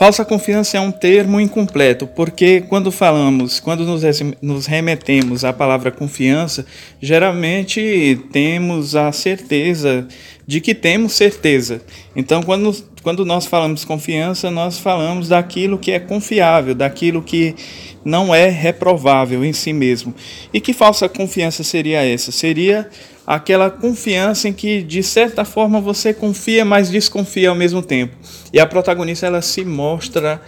Falsa confiança é um termo incompleto, porque quando falamos, quando nos remetemos à palavra confiança, geralmente temos a certeza de que temos certeza. Então, quando, quando nós falamos confiança, nós falamos daquilo que é confiável, daquilo que não é reprovável em si mesmo. E que falsa confiança seria essa? Seria aquela confiança em que de certa forma você confia, mas desconfia ao mesmo tempo. E a protagonista ela se mostra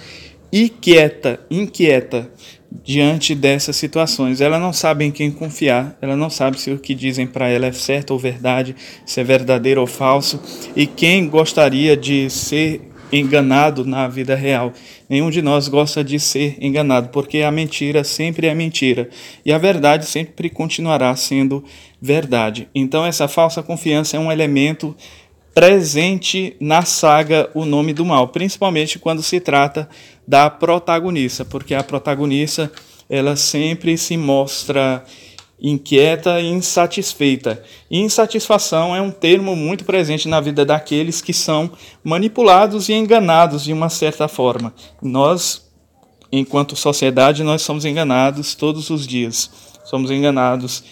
inquieta, inquieta diante dessas situações. Ela não sabe em quem confiar, ela não sabe se o que dizem para ela é certo ou verdade, se é verdadeiro ou falso, e quem gostaria de ser enganado na vida real. Nenhum de nós gosta de ser enganado, porque a mentira sempre é mentira e a verdade sempre continuará sendo verdade. Então, essa falsa confiança é um elemento presente na saga O Nome do Mal, principalmente quando se trata da protagonista, porque a protagonista ela sempre se mostra inquieta e insatisfeita. E insatisfação é um termo muito presente na vida daqueles que são manipulados e enganados de uma certa forma. Nós, enquanto sociedade, nós somos enganados todos os dias. Somos enganados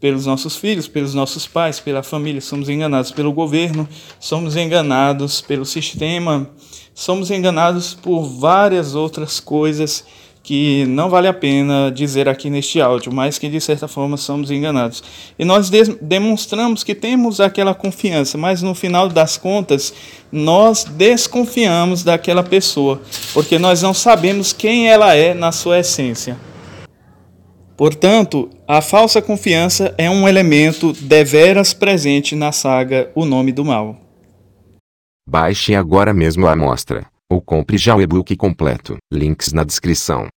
pelos nossos filhos, pelos nossos pais, pela família, somos enganados pelo governo, somos enganados pelo sistema, somos enganados por várias outras coisas que não vale a pena dizer aqui neste áudio, mas que de certa forma somos enganados. E nós demonstramos que temos aquela confiança, mas no final das contas, nós desconfiamos daquela pessoa, porque nós não sabemos quem ela é na sua essência. Portanto, a falsa confiança é um elemento deveras presente na saga O Nome do Mal. Baixe agora mesmo a amostra, ou compre já o e-book completo. Links na descrição.